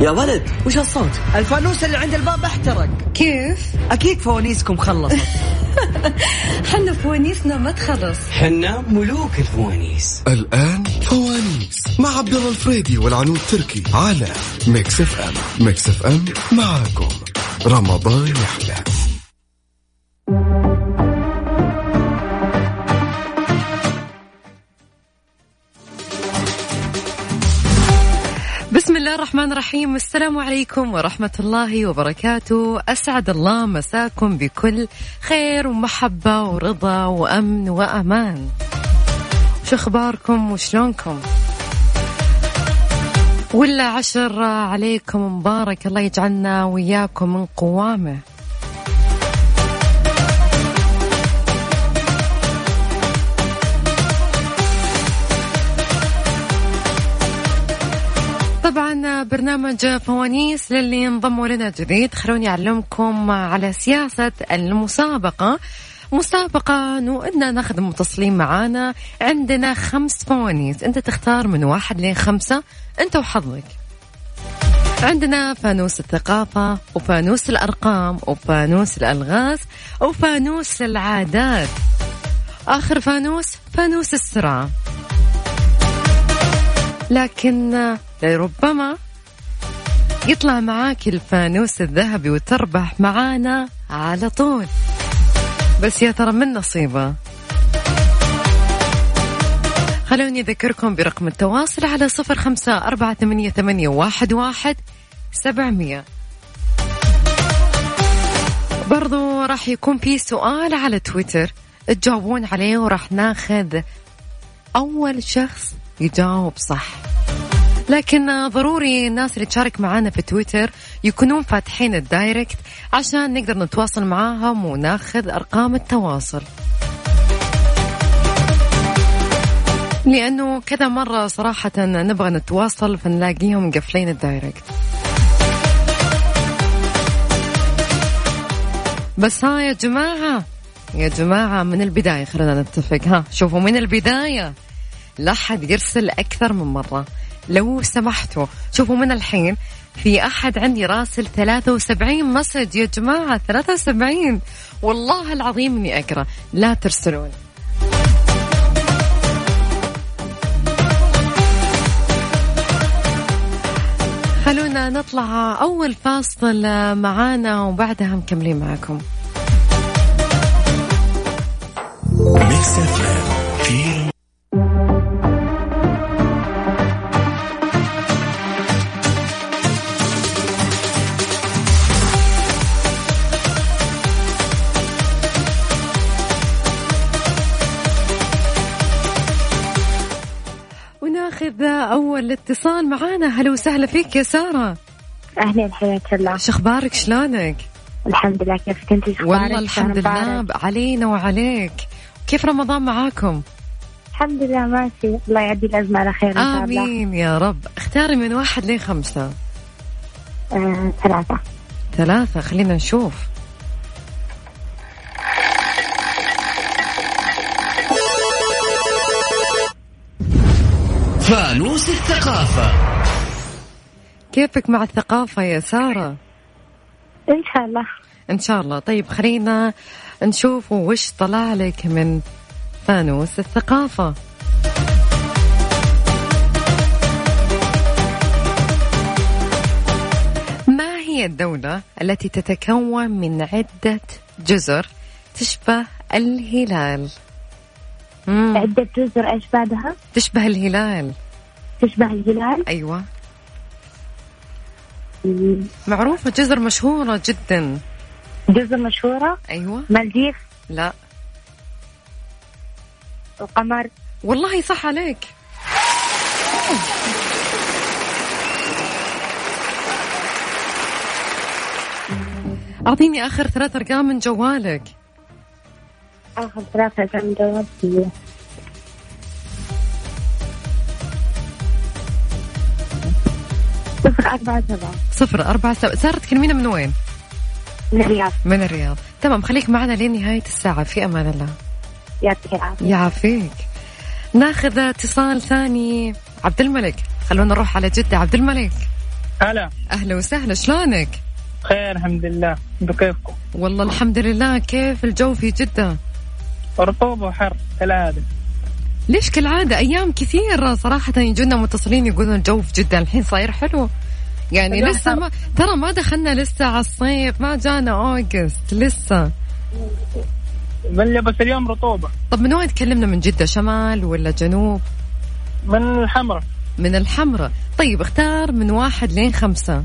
يا ولد وش هالصوت؟ الفانوس اللي عند الباب احترق. كيف؟ أكيد فوانيسكم خلصت. حنا فوانيسنا ما تخلص. حنا ملوك الفوانيس. الآن فوانيس مع عبد الله الفريدي والعنود تركي على Mix FM. Mix FM معاكم. رمضان يحلى. الرحمن الرحيم. السلام عليكم ورحمة الله وبركاته. أسعد الله مساكم بكل خير ومحبة ورضا وأمن وأمان. شو أخباركم وشلونكم؟ ولا عشر عليكم. مبارك الله يجعلنا وياكم من قوامه. طبعا برنامج فوانيس للي انضموا لنا جديد خلوني أعلمكم على سياسة المسابقة. مسابقة إننا ناخذ متصلين معانا. عندنا خمس فوانيس. أنت تختار من واحد لين خمسة. أنت وحظك. عندنا فانوس الثقافة وفانوس الأرقام وفانوس الألغاز وفانوس العادات. آخر فانوس فانوس السرعة. لكن لربما يطلع معاك الفانوس الذهبي وتربح معانا على طول. بس يا ترى من نصيبه؟ خلوني أذكركم برقم التواصل على صفر خمسة أربعة ثمانية, ثمانية واحد, واحد سبعمية. برضو راح يكون في سؤال على تويتر. تجاوبون عليه وراح ناخذ أول شخص يجاوب صح. لكن ضروري الناس اللي تشارك معنا في تويتر يكونون فاتحين ال direct عشان نقدر نتواصل معاهم وناخذ أرقام التواصل. لأنه كذا مرة صراحة نبغى نتواصل فنلاقيهم مقفلين ال direct. بس ها يا جماعة يا جماعة من البداية خلينا نتفق. ها شوفوا من البداية لا حد يرسل أكثر من مرة. لو سمحتوا شوفوا من الحين في أحد عندي راسل 73 مسج. يا جماعة 73 والله العظيم إني أقرأ. لا ترسلون. خلونا نطلع أول فاصل معانا وبعدها مكملين معكم ميكس أول اتصال معانا. هلا وسهلا فيك يا سارة. أهلا حياك الله. شو أخبارك؟ شلونك؟ الحمد لله كيفك انت شو والله؟ الحمد لله؟ علينا وعليك. كيف رمضان معاكم؟ الحمد لله ماشي. الله يعدي الازمه على خير آمين يا رب. اختاري من واحد لين خمسة آه، ثلاثة. ثلاثة. خلينا نشوف. فانوس الثقافة. كيفك مع الثقافة يا سارة؟ إن شاء الله. إن شاء الله. طيب خلينا نشوف وش طلع لك من فانوس الثقافة. ما هي الدولة التي تتكون من عدة جزر تشبه الهلال؟ عدة جزر إيش بعدها تشبه الهلال. تشبه الهلال. مم. معروفة جزر مشهورة جدا. جزر مشهورة. أيوة. مالديف. لا. القمر. والله صح عليك. أعطيني آخر ثلاث أرقام من جوالك. ثلاثة كم جواب صفر أربعة سبعة. صفر أربعة سبعة. سارة تكلمينا من وين؟ من الرياض. من الرياض. تمام خليك معنا لين نهاية الساعة. في أمان الله. يعطيك العافية. يعافيك. ناخذ اتصال ثاني. عبد الملك. خلونا نروح على جدة. عبد الملك. هلا أهلا وسهلا. شلونك؟ خير الحمد لله. أنتم كيفكم؟ والله الحمد لله. كيف الجو في جدة؟ رطوبة وحر كالعادة. ليش كالعادة؟ أيام كثير صراحة يجونا متصلين يقولون الجو في جدة الحين صاير حلو. يعني لسه. ما ترى ما دخلنا لسه على الصيف ما جانا أوغست لسه. بل بس اليوم رطوبة. طب من وين تكلمنا؟ من جدة شمال ولا جنوب؟ من الحمراء من الحمراء طيب اختار من واحد لين خمسة.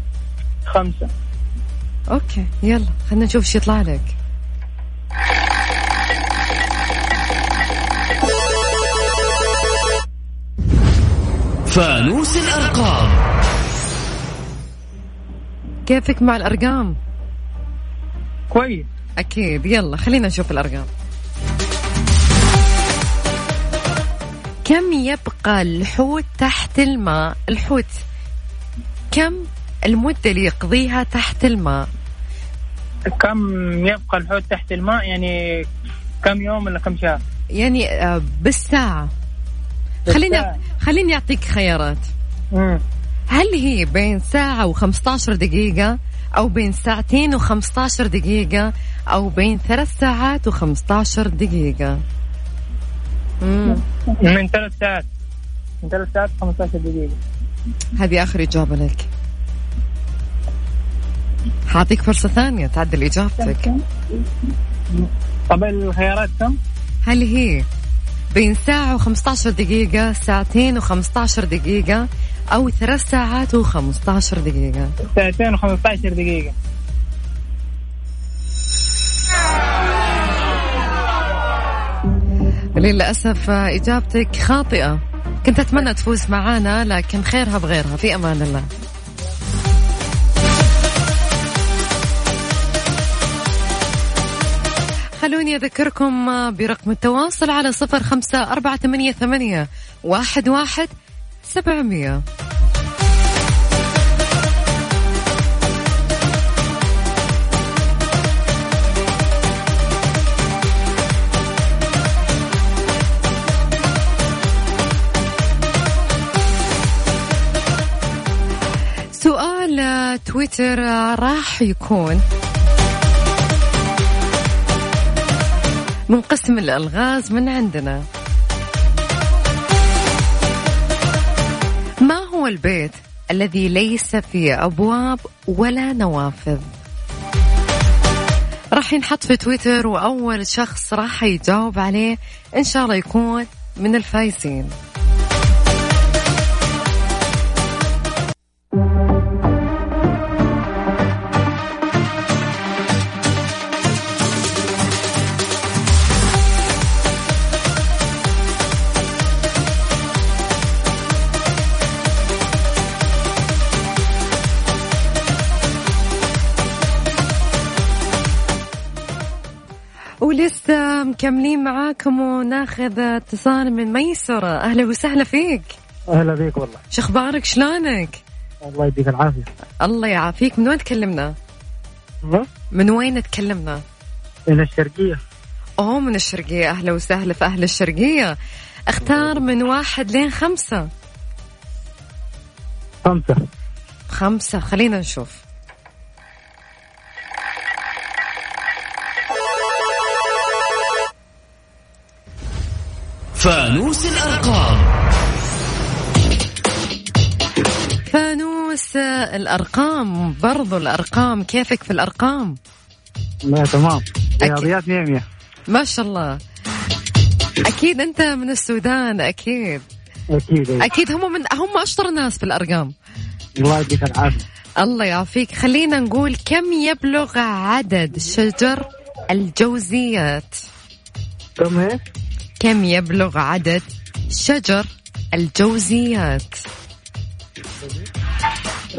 خمسة. أوكي يلا خلينا نشوف شو يطلع لك. فانوس الأرقام. كيفك مع الأرقام؟ كويس. أكيد. يلا خلينا نشوف الأرقام. كم يبقى الحوت تحت الماء؟ الحوت. كم المدة اللي يقضيها تحت الماء؟ كم يبقى الحوت تحت الماء؟ يعني كم يوم ولا كم شهر؟ يعني آه، بالساعة. خليني. خليني أعطيك خيارات مم. هل هي بين ساعة و15 دقيقة أو بين ساعتين و15 دقيقة أو بين ثلاث ساعات و15 دقيقة مم. من ثلاث ساعات من ثلاث ساعات 15 دقيقة هذه آخر إجابة لك حاعطيك فرصة ثانية تعدل إجابتك طب الخيارات كم؟ هل هي بين ساعة و15 دقيقة ساعتين و15 دقيقة أو ثلاث ساعات و15 دقيقة. ساعتين و15 دقيقة. للأسف إجابتك خاطئة. كنت أتمنى تفوز معانا لكن خيرها بغيرها. في أمان الله. خلوني أذكركم برقم التواصل على صفر خمسة أربعة ثمانية ثمانية واحد واحد سبعمية. سؤال تويتر راح يكون من قسم الألغاز من عندنا. ما هو البيت الذي ليس فيه أبواب ولا نوافذ؟ راح ينحط في تويتر وأول شخص راح يجاوب عليه إن شاء الله يكون من الفايزين. معاكم وناخذ اتصال من ميسرة. أهلا وسهلا فيك. أهلا بيك والله. شو أخبارك؟ شلونك؟ الله يديك العافية. الله يعافيك. من وين تكلمنا؟ من وين تكلمنا؟ من الشرقية. أوه من الشرقية. أهلا وسهلا في أهل الشرقية. اختار من واحد لين خمسة. خمسة. خمسة. خلينا نشوف. فانوس الأرقام. فانوس الأرقام برضو الأرقام كيفك في الأرقام؟ لا تمام. أكيد. رياضيات 100 100 ما شاء الله. أكيد أنت من السودان أكيد. أكيد أيوة. أكيد هم من هم أشطر ناس في الأرقام. الله يديك العافية. الله يعافيك. خلينا نقول كم يبلغ عدد شجر الجوزيات؟ كم هي؟ كم يبلغ عدد شجر الجوزيات؟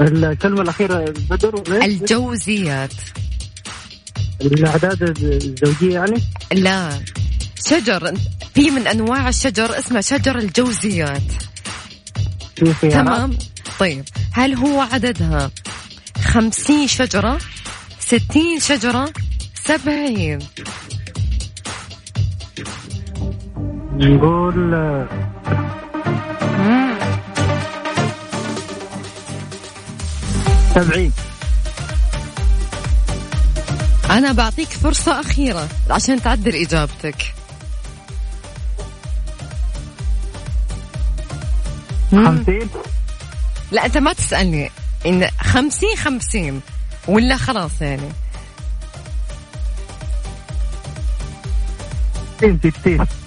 الكلمة الأخيرة البدر وإيه؟ الجوزيات. الأعداد الزوجية يعني؟ لا. شجر في من أنواع الشجر اسمه شجر الجوزيات. تمام؟ طيب. هل هو عددها خمسين شجرة ستين شجرة سبعين؟ نقول. 70 أنا بعطيك فرصة أخيرة عشان تعدل إجابتك. 50 لا أنت ما تسألني. إن خمسين خمسين. ولا خلاص يعني. 60 60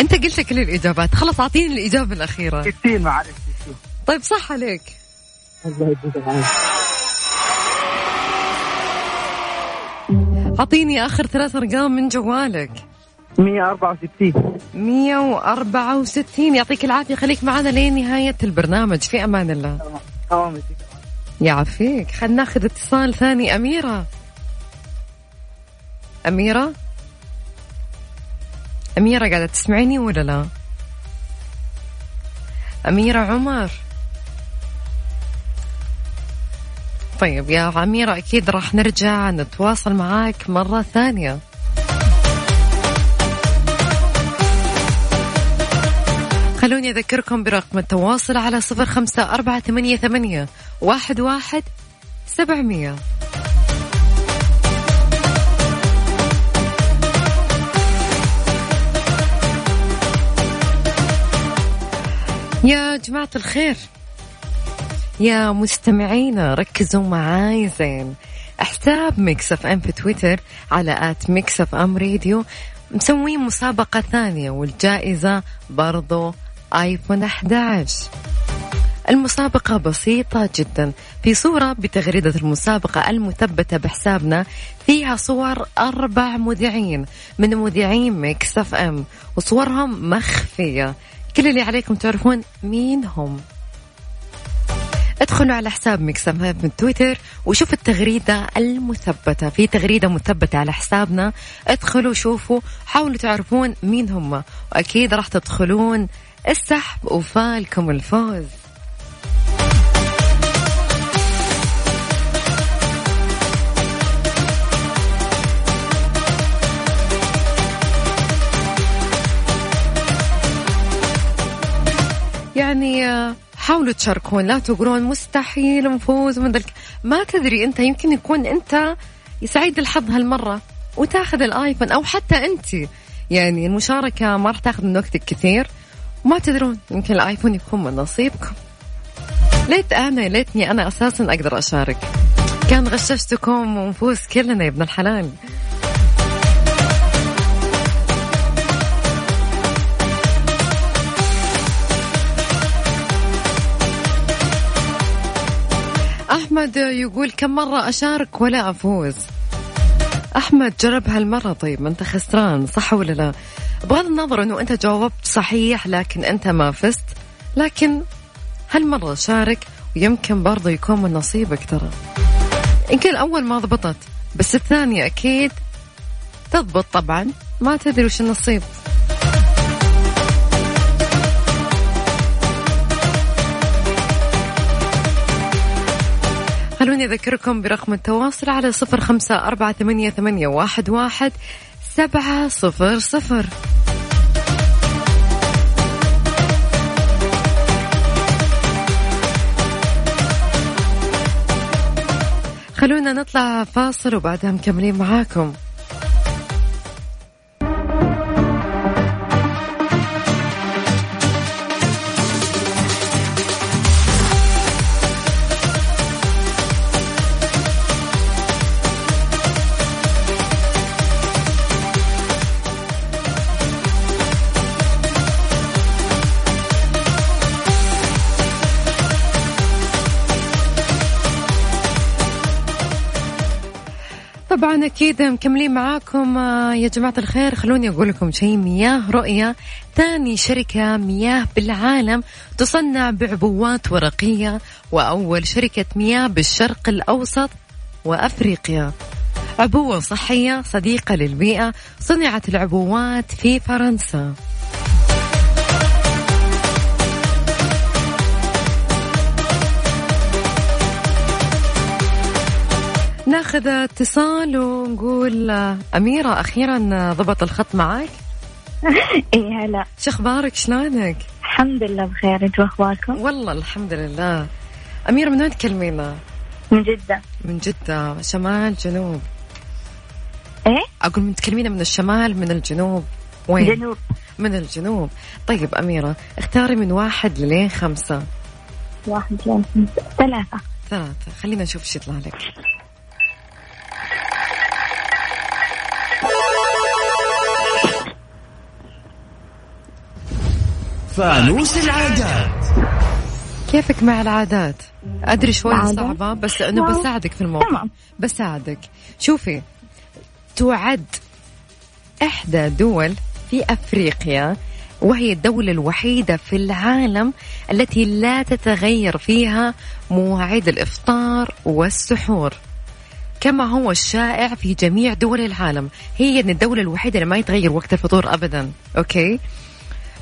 أنت قلت كل الإجابات؟ خلاص أعطيني الإجابة الأخيرة. 60 معلش 60 طيب صح عليك. الله أعطيني آخر ثلاث أرقام من جوالك. 164 164 يعطيك العافية. خليك معنا لين نهاية البرنامج. في أمان الله. يعافيك. خلينا ناخذ اتصال ثاني. أميرة. أميرة؟ أميرة قاعدة تسمعيني ولا لا؟ أميرة عمر. طيب يا أميرة أكيد راح نرجع نتواصل معاك مرة ثانية. خلوني أذكركم برقم التواصل على صفر خمسة أربعة ثمانية ثمانية واحد واحد سبعمية. يا جماعة الخير. يا مستمعينا ركزوا معاي زين. حساب Mix FM في تويتر على at Mix FM Radio. مسوين مسابقة ثانية والجائزة برضو iPhone 11 المسابقة بسيطة جدا. في صورة بتغريدة المسابقة المثبتة بحسابنا. فيها صور أربع مذيعين من مذيعين Mix FM. وصورهم مخفية. كل اللي عليكم تعرفون مين هم. ادخلوا على حسابنا من تويتر وشوف التغريدة المثبتة. في تغريدة مثبتة على حسابنا. ادخلوا شوفوا حاولوا تعرفون مين هم. وأكيد راح تدخلون السحب وفالكم الفوز. يعني آه، حاولوا تشاركون لا تقولون مستحيل نفوز من ما تدري أنت يمكن يكون أنت سعيد الحظ هالمرة وتاخذ الآيفون أو حتى أنت. يعني المشاركة ما راح تاخذ من وقتك كثير. وما تدرون يمكن الآيفون يكون من نصيبكم. ليت أنا ليتني أنا أساسا أقدر أشارك. كان غششتكم ونفوز كلنا يا ابن الحلال. أحمد يقول كم مرة أشارك ولا أفوز؟ أحمد جرب هالمرة طيب ما أنت خسران صح ولا لا؟ بغض النظر أنه أنت جاوبت صحيح لكن أنت ما فزت لكن هالمرة شارك ويمكن برضه يكون من نصيبك ترى. يمكن الأول ما ضبطت بس الثانية أكيد تضبط طبعا ما تدري وش النصيب. خلوني أذكركم برقم التواصل على صفر خمسة أربعة ثمانية, ثمانية واحد, واحد سبعة صفر صفر. خلونا نطلع فاصل وبعدها مكملين معاكم. أكيد مكملين معاكم آه، يا جماعة الخير. خلوني أقول لكم شيء مياه رؤية ثاني شركة مياه بالعالم تصنع بعبوات ورقية وأول شركة مياه بالشرق الأوسط وأفريقيا. عبوة صحية صديقة للبيئة صنعت العبوات في فرنسا. ناخذ اتصال ونقول أميرة أخيرا ضبط الخط معك إيه هلا. شو أخبارك؟ شلونك؟ الحمد لله بخير. أنتوا أخباركم؟ والله الحمد لله. أميرة من وين تكلمينا؟ من جدة. من جدة. شمال جنوب؟ إيه؟ أقول من تكلمينا من الشمال من الجنوب؟ وين؟ جنوب. من الجنوب. طيب أميرة اختاري من واحد لين خمسة واحد اثنين خمسة ثلاثة. ثلاثة. خلينا نشوف إيش يطلع لك. فانوس العادات كيفك مع العادات؟ أدري شوي؟ صعبة بس واو. بساعدك في الموضوع تمام. بساعدك شوفي تعد إحدى دول في أفريقيا وهي الدولة الوحيدة في العالم التي لا تتغير فيها مواعيد الإفطار والسحور كما هو الشائع في جميع دول العالم هي الدولة الوحيدة اللي ما يتغير وقت الفطور أبدا أوكي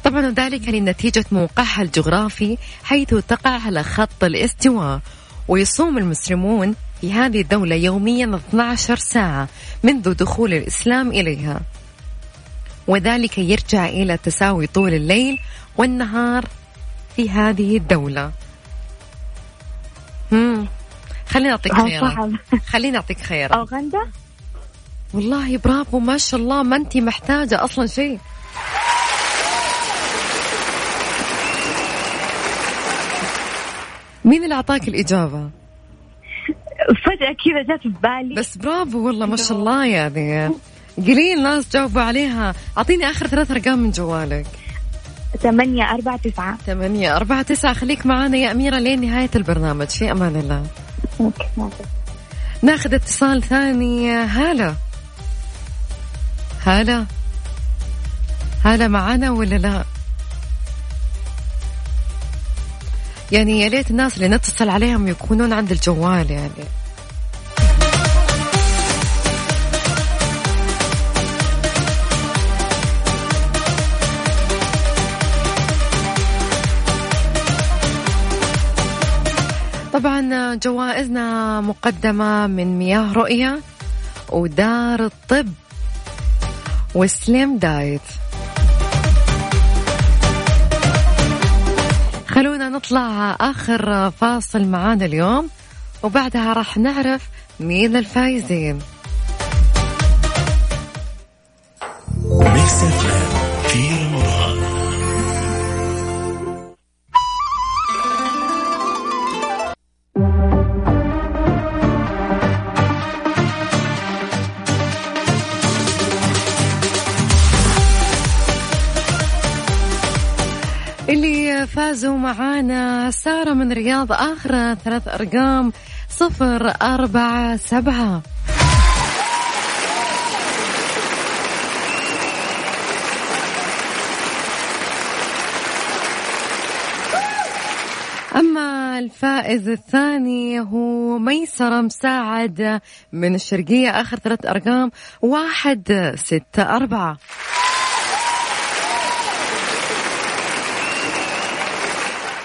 طبعا ذلك لنتيجة موقعها الجغرافي حيث تقع على خط الاستواء. ويصوم المسلمون في هذه الدولة يوميا 12 ساعة منذ دخول الإسلام إليها. وذلك يرجع إلى تساوي طول الليل والنهار في هذه الدولة. مم. خليني أعطيك خيارات خليني أعطيك خيارات أوغندا؟ والله برافو ما شاء الله ما أنت محتاجة أصلا شيء. مين اللي أعطاك الإجابة؟ فجأة كذا جات في بالي. بس برافو والله ما شاء الله يعني. قليل ناس جاوبوا عليها. أعطيني آخر ثلاث أرقام من جوالك. ثمانية أربعة تسعة. ثمانية أربعة تسعة. خليك معانا يا أميرة لين نهاية البرنامج. في أمان الله. أوكي،. ناخذ اتصال ثاني. هلا. هلا. هلا معانا ولا لا؟ يعني يا ليت الناس اللي نتصل عليهم يكونون عند الجوال يعني. طبعا جوائزنا مقدمة من مياه رؤية ودار الطب وسليم دايت. خلونا نطلع آخر فاصل معانا اليوم وبعدها راح نعرف مين الفايزين. ميكس سارة من رياض آخر ثلاث أرقام صفر أربعة سبعة. أما الفائز الثاني هو ميسرة مساعد من الشرقية آخر ثلاث أرقام واحد ستة أربعة.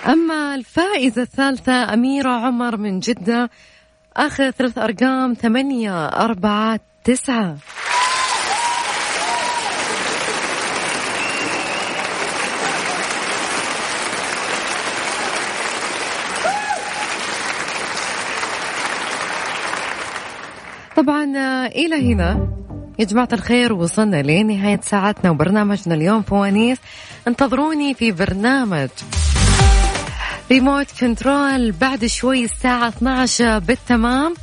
أما الفائزة الثالثة أميرة عمر من جدة آخر ثلاث أرقام ثمانية أربعة تسعة. طبعا آه، إلى هنا. يا جماعة الخير وصلنا لنهاية ساعتنا وبرنامجنا اليوم. فوانيس انتظروني في برنامج. ريموت كنترول بعد شوي الساعة 12 بالتمام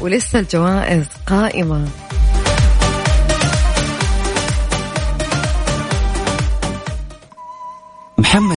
ولسه الجوائز قائمة. محمد